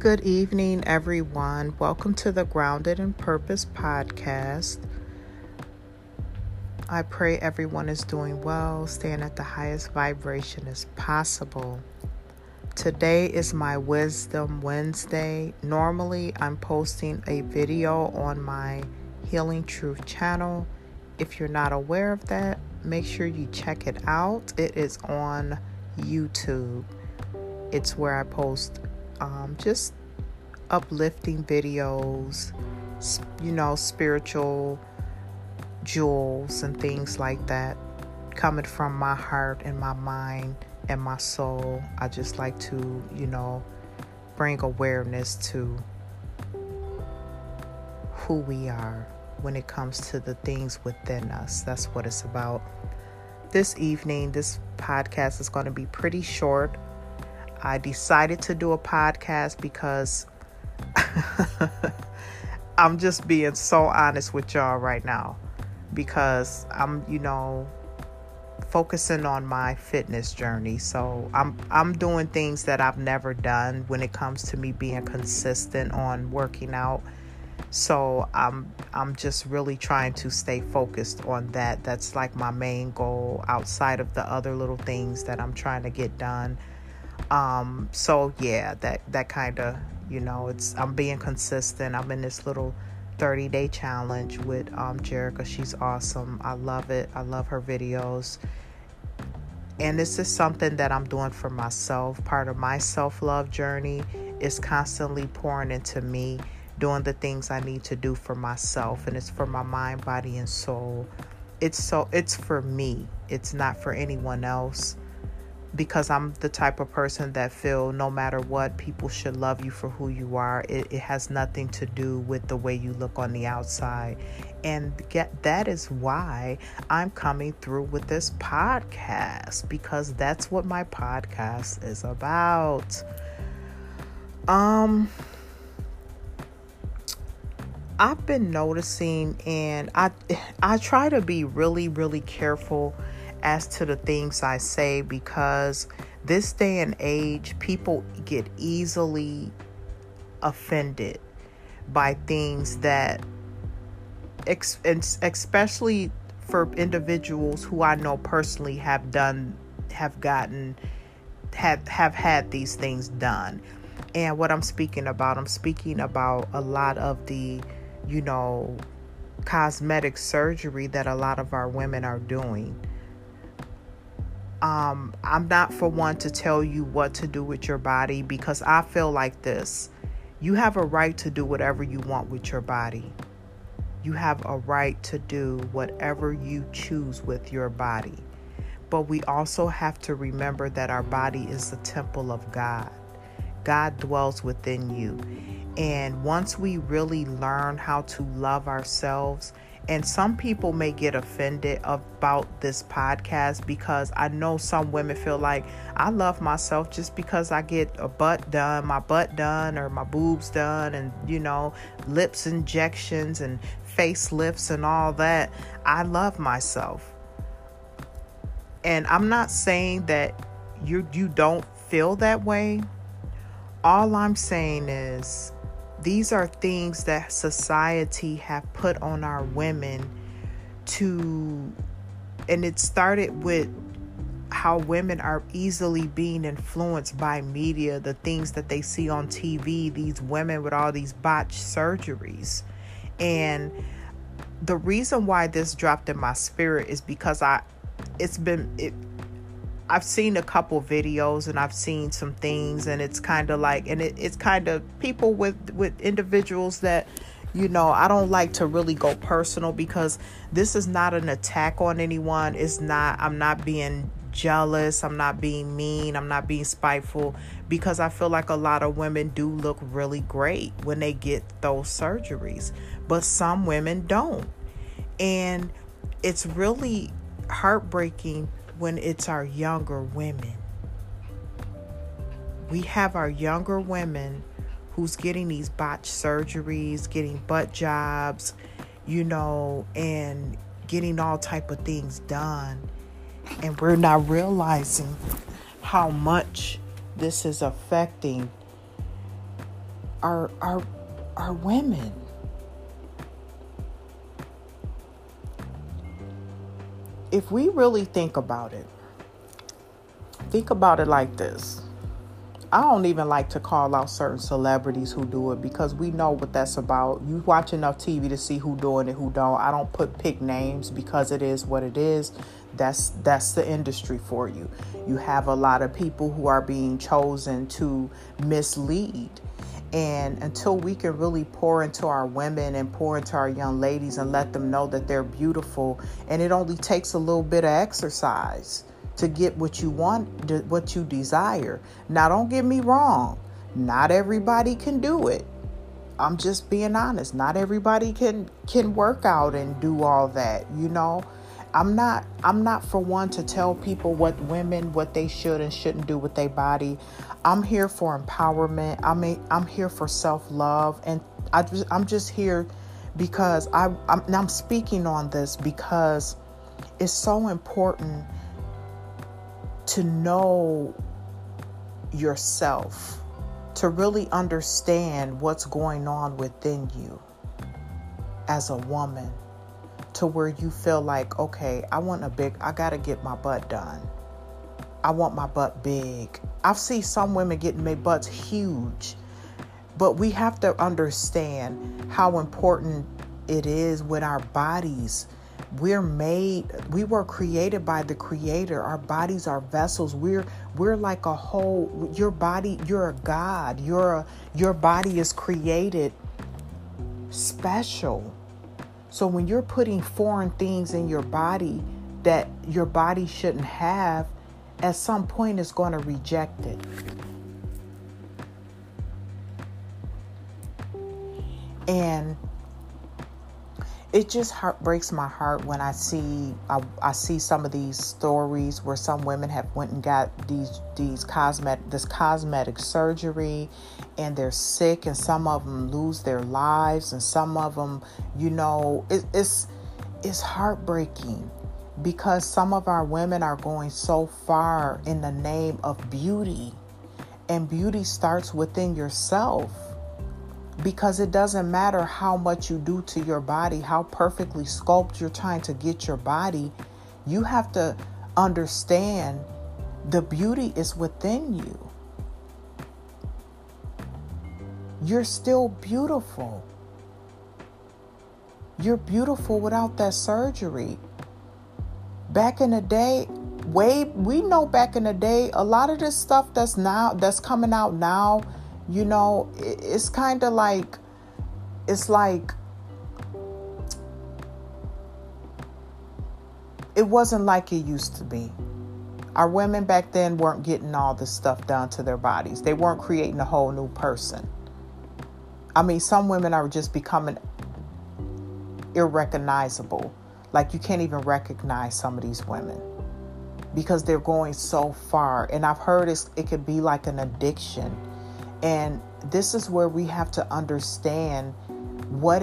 Good evening, everyone. Welcome to the Grounded in Purpose podcast. I pray everyone is doing well, staying at the highest vibration as possible. Today is my Wisdom Wednesday. Normally, I'm posting a video on my Healing Truth channel. If you're not aware of that, make sure you check it out. It is on YouTube. It's where I post um, just uplifting videos, you know, spiritual jewels and things like that coming from my heart and my mind and my soul. I just like to, you know, bring awareness to who we are when it comes to the things within us. That's what it's about. This evening, this podcast is going to be pretty short. I decided to do a podcast because I'm just being so honest with y'all right now because I'm, you know, focusing on my fitness journey. So I'm I'm doing things that I've never done when it comes to me being consistent on working out. So I'm I'm just really trying to stay focused on that. That's like my main goal outside of the other little things that I'm trying to get done. Um so yeah, that that kind of, you know, it's I'm being consistent. I'm in this little 30 day challenge with um, Jerica. She's awesome. I love it. I love her videos. And this is something that I'm doing for myself. Part of my self love journey is constantly pouring into me, doing the things I need to do for myself. And it's for my mind, body, and soul. It's so, it's for me, it's not for anyone else because I'm the type of person that feel no matter what people should love you for who you are. It, it has nothing to do with the way you look on the outside. And get, that is why I'm coming through with this podcast because that's what my podcast is about. Um I've been noticing and I I try to be really really careful as to the things I say because this day and age, people get easily offended by things that, especially for individuals who I know personally have done, have gotten, have have had these things done. And what I'm speaking about, I'm speaking about a lot of the, you know, cosmetic surgery that a lot of our women are doing um, I'm not for one to tell you what to do with your body because I feel like this. You have a right to do whatever you want with your body. You have a right to do whatever you choose with your body. But we also have to remember that our body is the temple of God. God dwells within you. And once we really learn how to love ourselves and some people may get offended about this podcast because I know some women feel like I love myself just because I get a butt done, my butt done, or my boobs done, and you know, lips injections and facelifts and all that. I love myself. And I'm not saying that you you don't feel that way. All I'm saying is these are things that society have put on our women to and it started with how women are easily being influenced by media, the things that they see on TV, these women with all these botched surgeries. And the reason why this dropped in my spirit is because I it's been it I've seen a couple videos and I've seen some things and it's kind of like and it, it's kind of people with with individuals that you know I don't like to really go personal because this is not an attack on anyone. It's not I'm not being jealous. I'm not being mean. I'm not being spiteful because I feel like a lot of women do look really great when they get those surgeries but some women don't. And it's really heartbreaking when it's our younger women. We have our younger women who's getting these botched surgeries, getting butt jobs, you know, and getting all type of things done. And we're not realizing how much this is affecting our are are women. If we really think about it, think about it like this. I don't even like to call out certain celebrities who do it because we know what that's about. You watch enough TV to see who doing it, who don't. I don't put pick names because it is what it is. That's that's the industry for you. You have a lot of people who are being chosen to mislead. And until we can really pour into our women and pour into our young ladies and let them know that they're beautiful, and it only takes a little bit of exercise to get what you want, what you desire. Now, don't get me wrong, not everybody can do it. I'm just being honest. Not everybody can can work out and do all that, you know. I'm not I'm not for one to tell people what women what they should and shouldn't do with their body. I'm here for empowerment. I mean I'm here for self-love and I just, I'm just here because I I'm, I'm speaking on this because it's so important to know yourself, to really understand what's going on within you as a woman, to where you feel like, okay, I want a big, I got to get my butt done. I want my butt big. I've seen some women getting their butts huge, but we have to understand how important it is with our bodies. We're made we were created by the creator. Our bodies are vessels. We're we're like a whole your body you're a god. You're a, your body is created special so when you're putting foreign things in your body that your body shouldn't have at some point it's going to reject it. And it just heart breaks my heart when I see I, I, see some of these stories where some women have went and got these these cosmetic this cosmetic surgery and they're sick and some of them lose their lives and some of them you know it, it's it's heartbreaking because some of our women are going so far in the name of beauty and beauty starts within yourself because it doesn't matter how much you do to your body, how perfectly sculpted you're trying to get your body, you have to understand the beauty is within you. You're still beautiful. You're beautiful without that surgery. Back in the day, way we know back in the day, a lot of this stuff that's now that's coming out now you know, it's kind of like, it's like, it wasn't like it used to be. Our women back then weren't getting all this stuff done to their bodies, they weren't creating a whole new person. I mean, some women are just becoming irrecognizable. Like you can't even recognize some of these women because they're going so far. And I've heard it could be like an addiction and this is where we have to understand what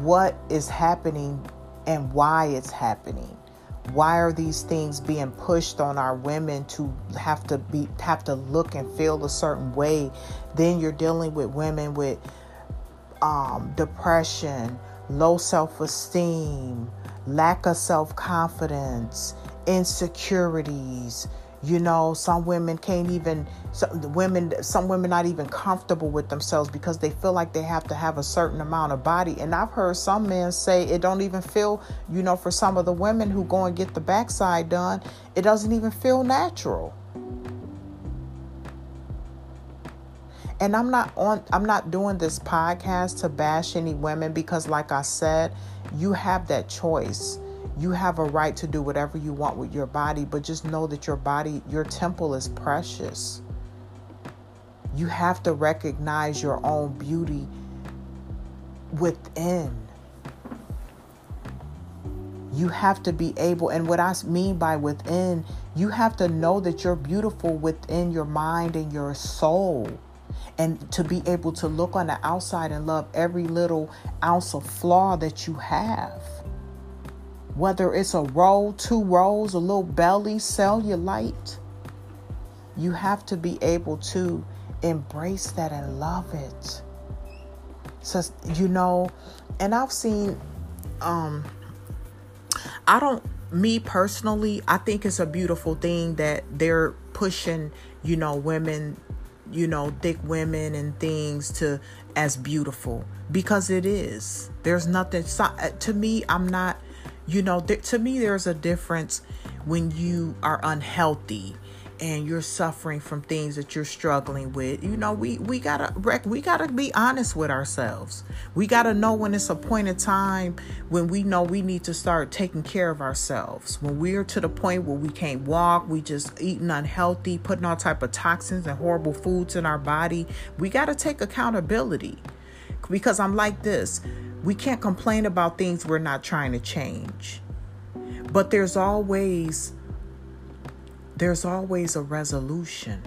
what is happening and why it's happening. Why are these things being pushed on our women to have to be have to look and feel a certain way? Then you're dealing with women with um, depression, low self-esteem, lack of self-confidence, insecurities, you know, some women can't even some women some women not even comfortable with themselves because they feel like they have to have a certain amount of body. And I've heard some men say it don't even feel, you know, for some of the women who go and get the backside done, it doesn't even feel natural. And I'm not on I'm not doing this podcast to bash any women because like I said, you have that choice you have a right to do whatever you want with your body, but just know that your body, your temple is precious. You have to recognize your own beauty within. You have to be able, and what I mean by within, you have to know that you're beautiful within your mind and your soul. And to be able to look on the outside and love every little ounce of flaw that you have whether it's a roll, two rolls, a little belly, cellulite, you have to be able to embrace that and love it. So, you know, and I've seen, um, I don't, me personally, I think it's a beautiful thing that they're pushing, you know, women, you know, thick women and things to as beautiful because it is. There's nothing to me. I'm not, you know, th- to me, there's a difference when you are unhealthy and you're suffering from things that you're struggling with. You know we we gotta we gotta be honest with ourselves. We gotta know when it's a point in time when we know we need to start taking care of ourselves. When we're to the point where we can't walk we just eating unhealthy putting all type of toxins and horrible foods in our body we gotta take accountability. Because i'm like this we can't complain about things we're not trying to change but there's always there's always a resolution.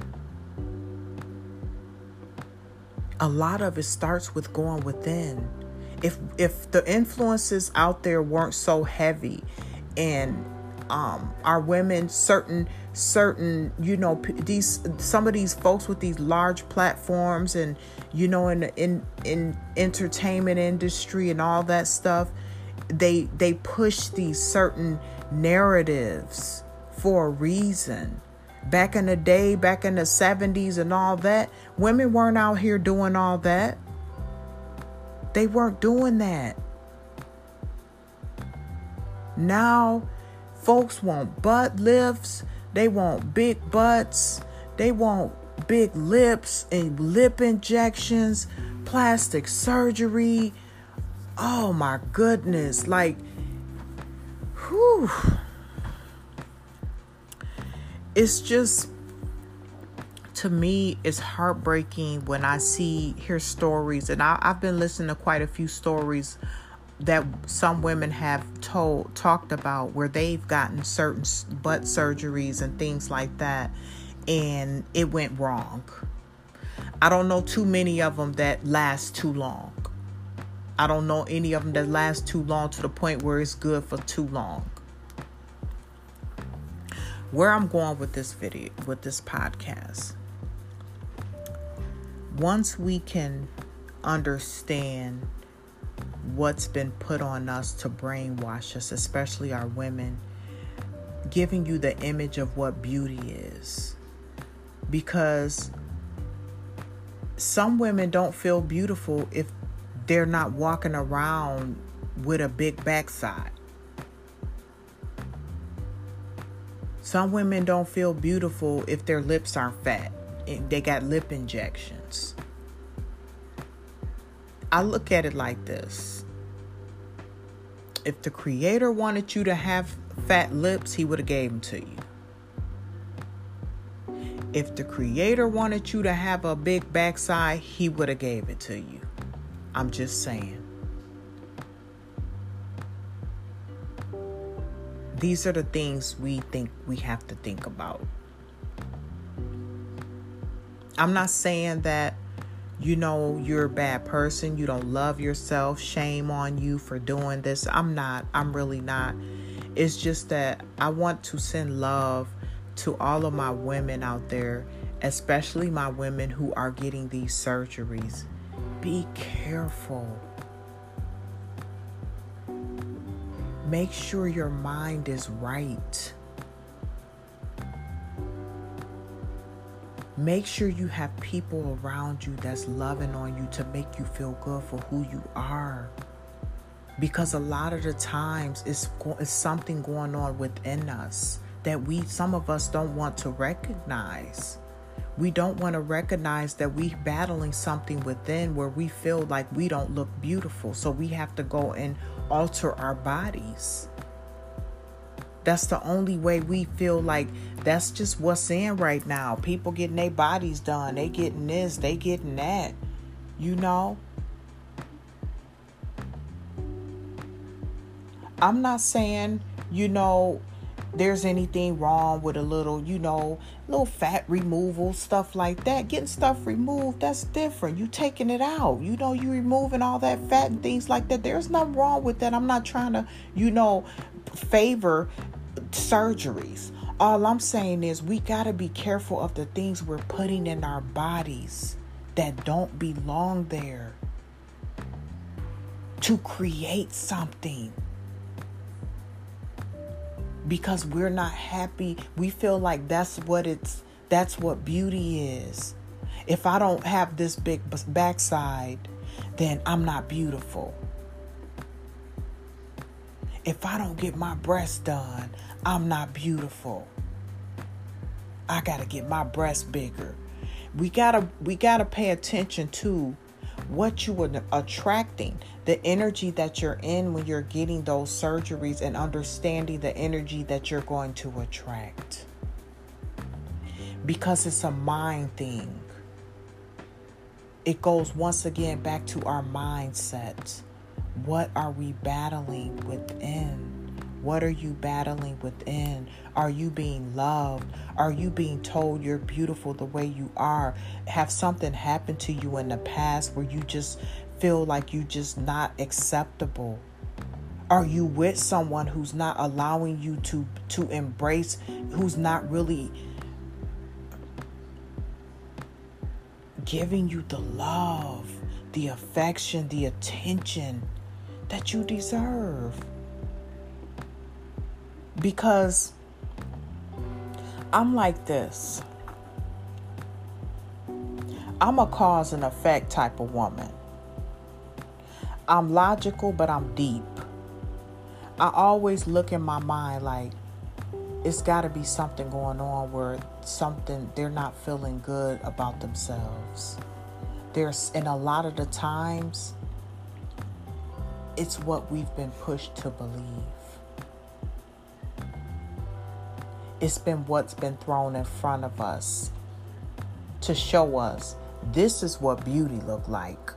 A lot of it starts with going within. If if the influences out there weren't so heavy and um our women certain certain you know these some of these folks with these large platforms and you know in in in entertainment industry and all that stuff they they push these certain narratives for a reason. Back in the day, back in the 70s and all that, women weren't out here doing all that. They weren't doing that. Now, folks want butt lifts, they want big butts, they want big lips and lip injections, plastic surgery. Oh my goodness. Like, whew it's just to me it's heartbreaking when i see hear stories and I, i've been listening to quite a few stories that some women have told talked about where they've gotten certain butt surgeries and things like that and it went wrong i don't know too many of them that last too long i don't know any of them that last too long to the point where it's good for too long where I'm going with this video, with this podcast. Once we can understand what's been put on us to brainwash us, especially our women, giving you the image of what beauty is. Because some women don't feel beautiful if they're not walking around with a big backside. Some women don't feel beautiful if their lips aren't fat. They got lip injections. I look at it like this. If the creator wanted you to have fat lips, he would have gave them to you. If the creator wanted you to have a big backside, he would have gave it to you. I'm just saying. These are the things we think we have to think about. I'm not saying that, you know, you're a bad person, you don't love yourself, shame on you for doing this. I'm not. I'm really not. It's just that I want to send love to all of my women out there, especially my women who are getting these surgeries. Be careful Make sure your mind is right. Make sure you have people around you that's loving on you to make you feel good for who you are. Because a lot of the times it's, it's something going on within us that we, some of us, don't want to recognize. We don't want to recognize that we're battling something within where we feel like we don't look beautiful. So we have to go and alter our bodies. That's the only way we feel like that's just what's in right now. People getting their bodies done. They getting this, they getting that. You know? I'm not saying, you know, there's anything wrong with a little, you know, little fat removal, stuff like that. Getting stuff removed, that's different. You taking it out. You know, you removing all that fat and things like that. There's nothing wrong with that. I'm not trying to, you know, favor surgeries. All I'm saying is we got to be careful of the things we're putting in our bodies that don't belong there. to create something because we're not happy. We feel like that's what it's that's what beauty is. If I don't have this big backside, then I'm not beautiful. If I don't get my breasts done, I'm not beautiful. I got to get my breasts bigger. We got to we got to pay attention to what you are attracting, the energy that you're in when you're getting those surgeries, and understanding the energy that you're going to attract. Because it's a mind thing. It goes once again back to our mindset. What are we battling within? What are you battling within? Are you being loved? Are you being told you're beautiful the way you are? Have something happened to you in the past where you just feel like you're just not acceptable? Are you with someone who's not allowing you to to embrace who's not really giving you the love, the affection, the attention that you deserve? Because I'm like this. I'm a cause and effect type of woman. I'm logical, but I'm deep. I always look in my mind like it's got to be something going on where something they're not feeling good about themselves. There's, and a lot of the times, it's what we've been pushed to believe. It's been what's been thrown in front of us to show us this is what beauty looked like.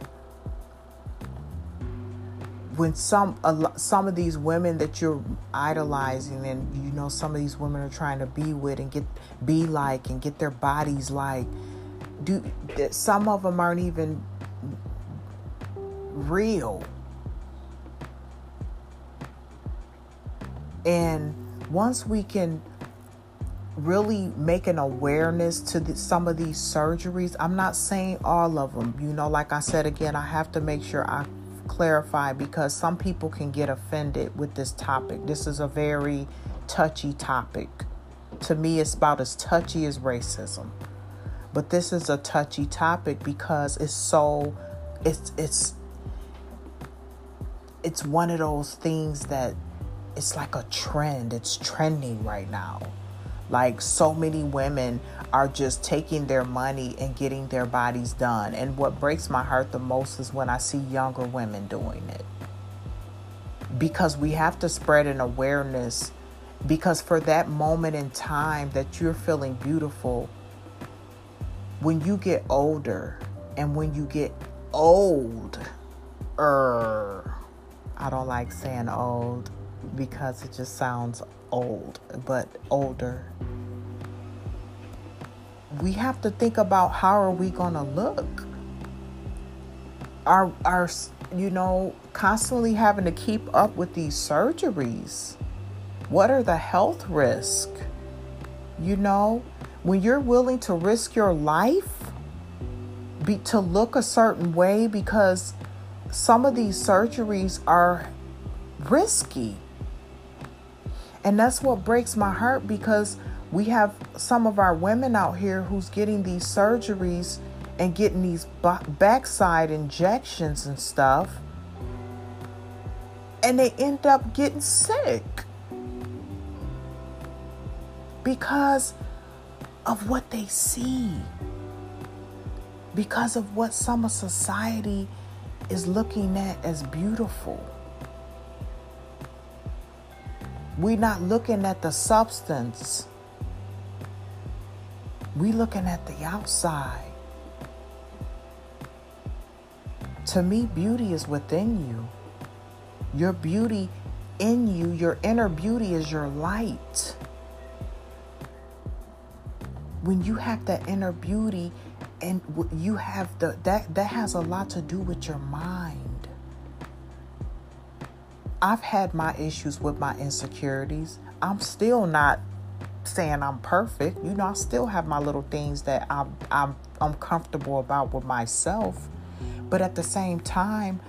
When some some of these women that you're idolizing and you know some of these women are trying to be with and get be like and get their bodies like do some of them aren't even real. And once we can really make an awareness to the, some of these surgeries. I'm not saying all of them. You know, like I said again, I have to make sure I clarify because some people can get offended with this topic. This is a very touchy topic. To me, it's about as touchy as racism. But this is a touchy topic because it's so it's it's it's one of those things that it's like a trend. It's trending right now like so many women are just taking their money and getting their bodies done. And what breaks my heart the most is when I see younger women doing it. Because we have to spread an awareness because for that moment in time that you're feeling beautiful when you get older and when you get old er I don't like saying old because it just sounds old, but older. We have to think about how are we going to look? Are are you know constantly having to keep up with these surgeries? What are the health risks? You know, when you're willing to risk your life be to look a certain way because some of these surgeries are risky. And that's what breaks my heart because we have some of our women out here who's getting these surgeries and getting these backside injections and stuff. And they end up getting sick because of what they see, because of what some of society is looking at as beautiful. We're not looking at the substance. We're looking at the outside. To me, beauty is within you. Your beauty in you, your inner beauty is your light. When you have that inner beauty and you have the that that has a lot to do with your mind. I've had my issues with my insecurities. I'm still not saying I'm perfect. You know, I still have my little things that I'm I'm I'm comfortable about with myself. But at the same time,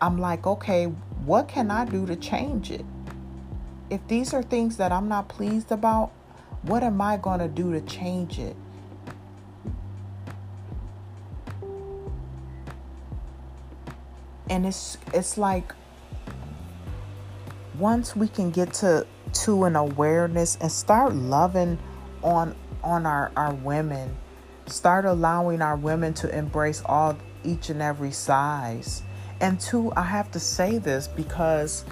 I'm like, okay, what can I do to change it? If these are things that I'm not pleased about, what am I going to do to change it? And it's it's like once we can get to to an awareness and start loving on on our our women start allowing our women to embrace all each and every size. And two i have to say this because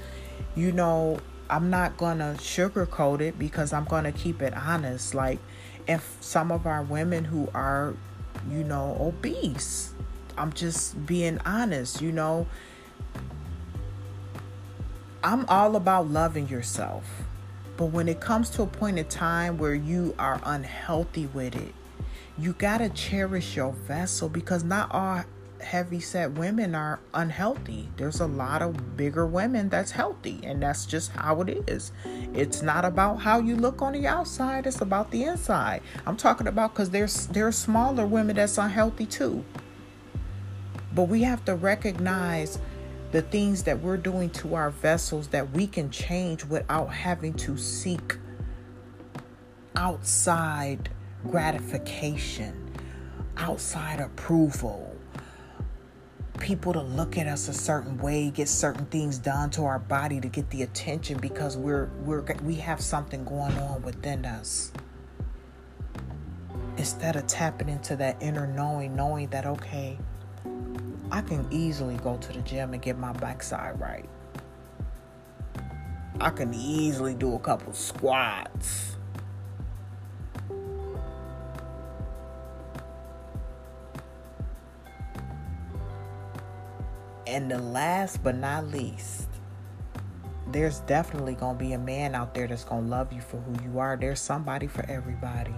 you know i'm not gonna sugarcoat it because i'm gonna keep it honest. Like if some of our women who are you know obese i'm just being honest you know i'm all about loving yourself but when it comes to a point in time where you are unhealthy with it, you got to cherish your vessel because not all heavy set women are unhealthy. There's a lot of bigger women that's healthy, and that's just how it is. It's not about how you look on the outside, it's about the inside. I'm talking about because there's there's smaller women that's unhealthy too. But we have to recognize the things that we're doing to our vessels that we can change without having to seek outside gratification, outside approval, people to look at us a certain way, get certain things done to our body to get the attention because we're we're we have something going on within us. Instead of tapping into that inner knowing, knowing that okay, I can easily go to the gym and get my backside right. I can easily do a couple squats. And the last but not least, there's definitely going to be a man out there that's going to love you for who you are. There's somebody for everybody.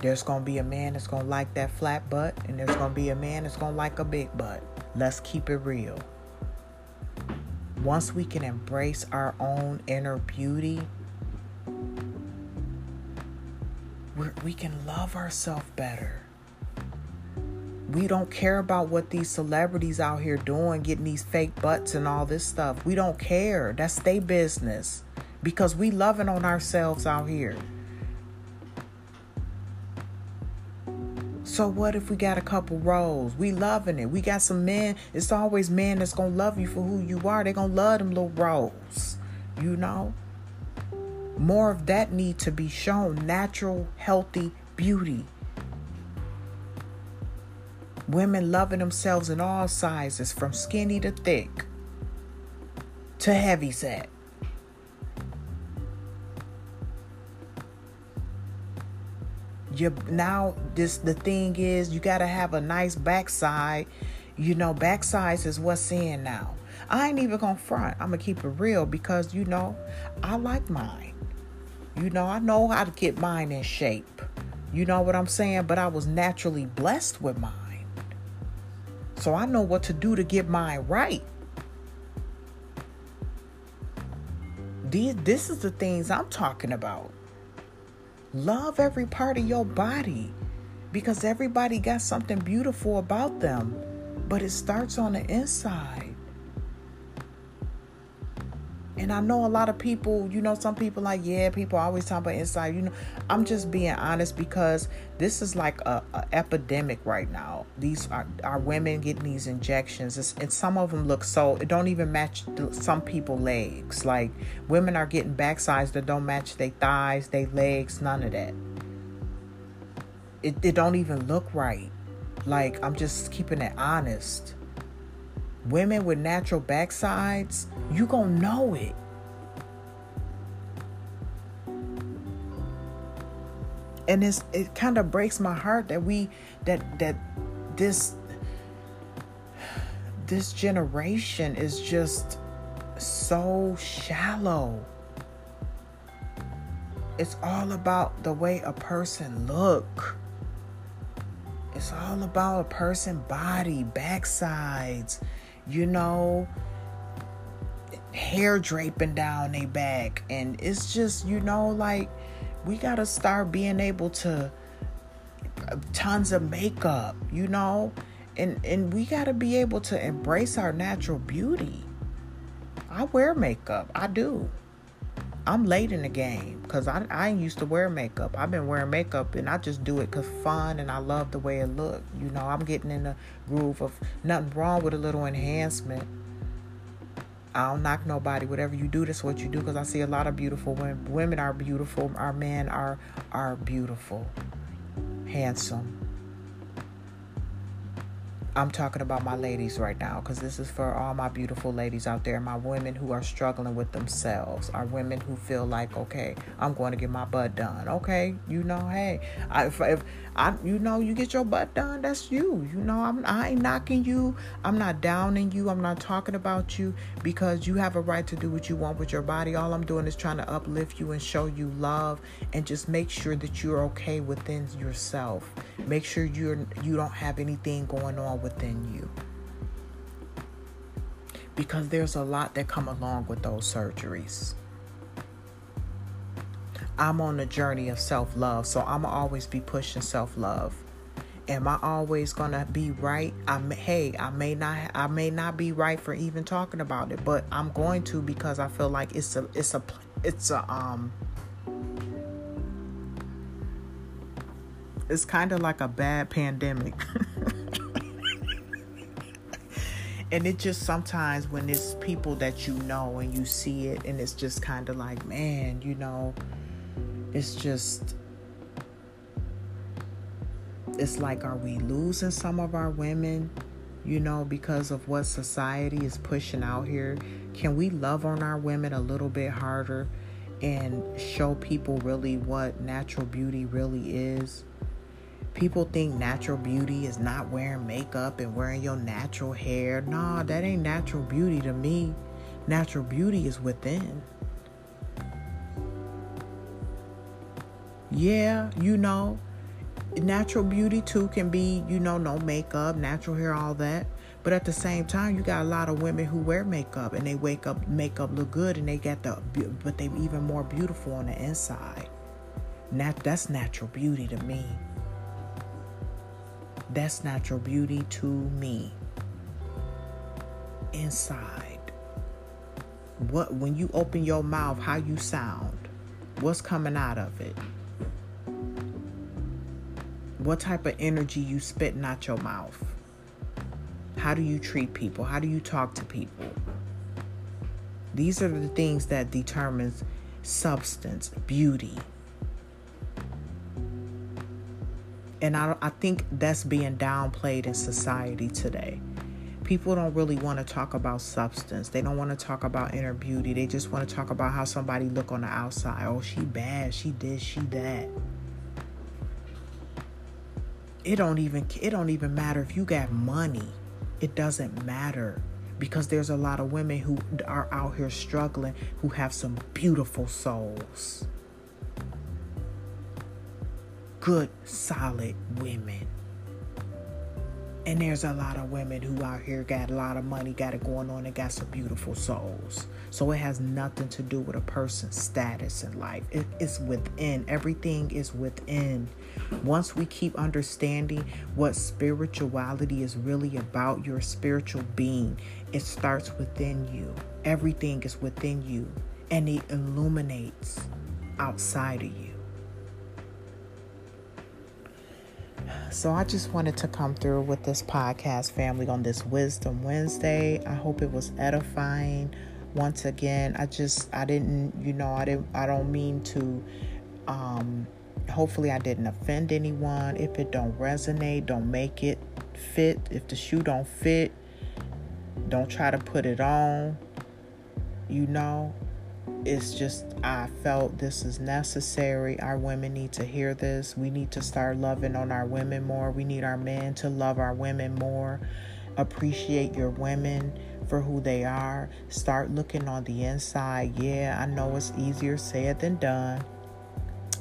There's going to be a man that's going to like that flat butt, and there's going to be a man that's going to like a big butt. Let's keep it real. Once we can embrace our own inner beauty, we can love ourselves better. We don't care about what these celebrities out here doing, getting these fake butts and all this stuff. We don't care. That's their business because we loving on ourselves out here. So what if we got a couple rolls? We loving it. We got some men. It's always men that's gonna love you for who you are. They gonna love them little rolls. You know? More of that need to be shown. Natural, healthy beauty. Women loving themselves in all sizes, from skinny to thick to heavy set. You now this the thing is you got to have a nice backside. You know backside is what's in now. I ain't even gonna front. I'm gonna keep it real because you know i like mine. You know i know how to get mine in shape. You know what i'm saying? But i was naturally blessed with mine. So i know what to do to get mine right. These this is the things i'm talking about Love every part of your body because everybody got something beautiful about them, but it starts on the inside. And I know a lot of people, you know, some people like, yeah, people always talk about inside. You know, I'm just being honest because this is like a, a epidemic right now. These are, are women getting these injections, it's, and some of them look so it don't even match the, some people legs. Like women are getting back backsides that don't match their thighs, their legs, none of that. It it don't even look right. Like I'm just keeping it honest women with natural backsides, you gonna know it. And it's it kind of breaks my heart that we that that this this generation is just so shallow. It's all about the way a person look. It's all about a person body, backsides, you know, hair draping down their back. And it's just, you know, like we got to start being able to, tons of makeup, you know, and and we got to be able to embrace our natural beauty. I wear makeup. I do. I'm late in the game because I, I used to wear makeup. I've been wearing makeup and I just do it because fun and I love the way it look. You know, I'm getting in the groove of nothing wrong with a little enhancement. I don't knock nobody. Whatever you do, that's what you do. Because I see a lot of beautiful women. Women are beautiful. Our men are are beautiful, handsome, I'm talking about my ladies right now because this is for all my beautiful ladies out there, my women who are struggling with themselves, our women who feel like, okay, I'm going to get my butt done. Okay, you know, hey, I, if, if I, you know, you get your butt done, that's you. You know, I'm, I ain't knocking you. I'm not downing you. I'm not talking about you because you have a right to do what you want with your body. All I'm doing is trying to uplift you and show you love and just make sure that you're okay within yourself. Make sure you're you don't have anything going on within you. Because there's a lot that come along with those surgeries. I'm on a journey of self-love, so I'm always be pushing self-love. Am I always gonna be right? I may, hey, I may not, I may not be right for even talking about it, but I'm going to because I feel like it's a, it's a, it's a, um, it's kind of like a bad pandemic. and it just sometimes when it's people that you know and you see it and it's just kind of like man you know it's just it's like are we losing some of our women you know because of what society is pushing out here can we love on our women a little bit harder and show people really what natural beauty really is People think natural beauty is not wearing makeup and wearing your natural hair. Nah, that ain't natural beauty to me. Natural beauty is within. Yeah, you know, natural beauty too can be, you know, no makeup, natural hair, all that. But at the same time, you got a lot of women who wear makeup and they wake up, makeup look good, and they get the, but they even more beautiful on the inside. Nat, that's natural beauty to me. That's natural beauty to me. Inside. What when you open your mouth, how you sound? What's coming out of it? What type of energy you spitting out your mouth? How do you treat people? How do you talk to people? These are the things that determines substance, beauty, And I, I think that's being downplayed in society today. People don't really want to talk about substance. They don't want to talk about inner beauty. They just want to talk about how somebody look on the outside. Oh, she bad. She did. She that. It don't even it don't even matter if you got money. It doesn't matter because there's a lot of women who are out here struggling who have some beautiful souls good, solid women. And there's a lot of women who out here got a lot of money, got it going on, and got some beautiful souls. So it has nothing to do with a person's status in life. It, it's within. Everything is within. Once we keep understanding what spirituality is really about, your spiritual being, it starts within you. Everything is within you, and it illuminates outside of you. So I just wanted to come through with this podcast family on this Wisdom Wednesday. I hope it was edifying. Once again, I just I didn't, you know, I didn't I don't mean to um hopefully I didn't offend anyone. If it don't resonate, don't make it fit. If the shoe don't fit, don't try to put it on. You know, it's just I felt this is necessary. Our women need to hear this. We need to start loving on our women more. We need our men to love our women more. Appreciate your women for who they are. Start looking on the inside. Yeah, I know it's easier said than done.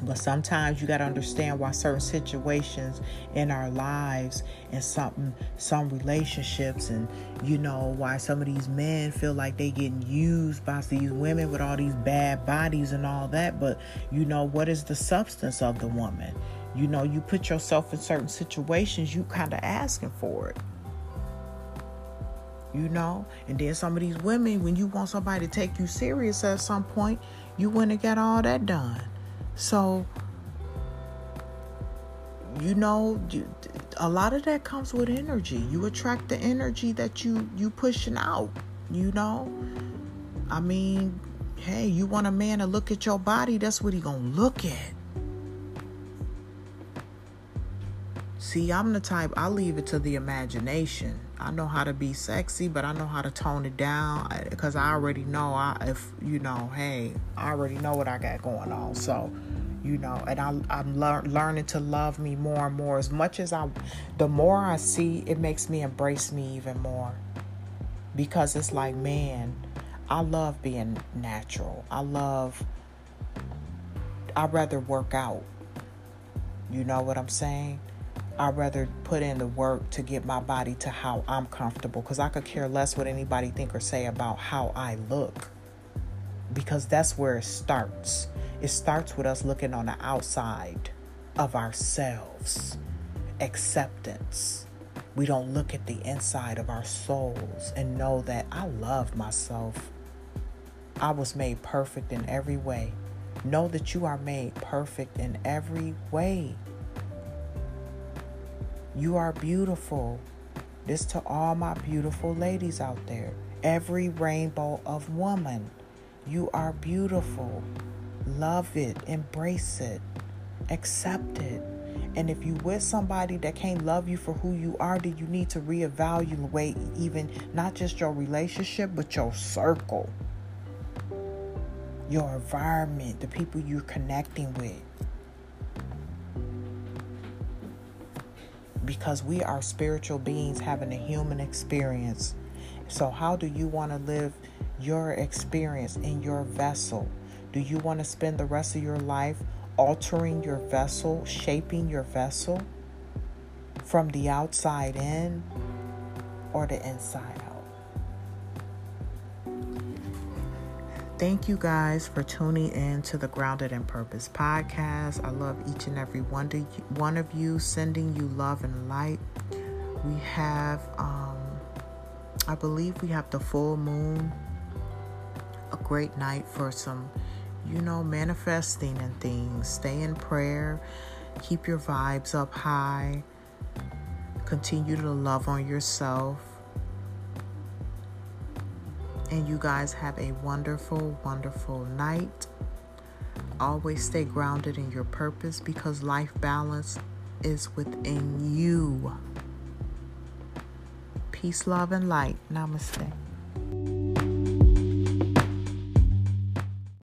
But sometimes you got to understand why certain situations in our lives and some some relationships and you know why some of these men feel like they getting used by these women with all these bad bodies and all that. But you know what is the substance of the woman? You know, you put yourself in certain situations, you kind of asking for it. You know? And then some of these women, when you want somebody to take you serious at some point, you went and got all that done. So, you know, a lot of that comes with energy. You attract the energy that you you pushing out. You know, I mean, hey, you want a man to look at your body? That's what he gonna look at. See, I'm the type I leave it to the imagination. I know how to be sexy, but I know how to tone it down because I already know I if you know, hey, I already know what I got going on. So you know and I, i'm lear- learning to love me more and more. As much as i the more i see it makes me embrace me even more. Because it's like man i love being natural. I love i'd rather work out. You know what i'm saying I'd rather put in the work to get my body to how I'm comfortable because I could care less what anybody think or say about how I look because that's where it starts. It starts with us looking on the outside of ourselves, acceptance. We don't look at the inside of our souls and know that I love myself. I was made perfect in every way. Know that you are made perfect in every way. You are beautiful. This to all my beautiful ladies out there. Every rainbow of woman. You are beautiful. Love it, embrace it, accept it. And if you with somebody that can't love you for who you are, then you need to reevaluate even not just your relationship, but your circle, your environment, the people you're connecting with. Because we are spiritual beings having a human experience. So, how do you want to live your experience in your vessel? Do you want to spend the rest of your life altering your vessel, shaping your vessel from the outside in or the inside out? Thank you guys for tuning in to the Grounded in Purpose podcast. I love each and every one, one of you, sending you love and light. We have, um, I believe we have the full moon, a great night for some you know, manifesting and things. Stay in prayer. Keep your vibes up high. Continue to love on yourself. And you guys have a wonderful, wonderful night. Always stay grounded in your purpose because life balance is within you. Peace, love, and light. Namaste.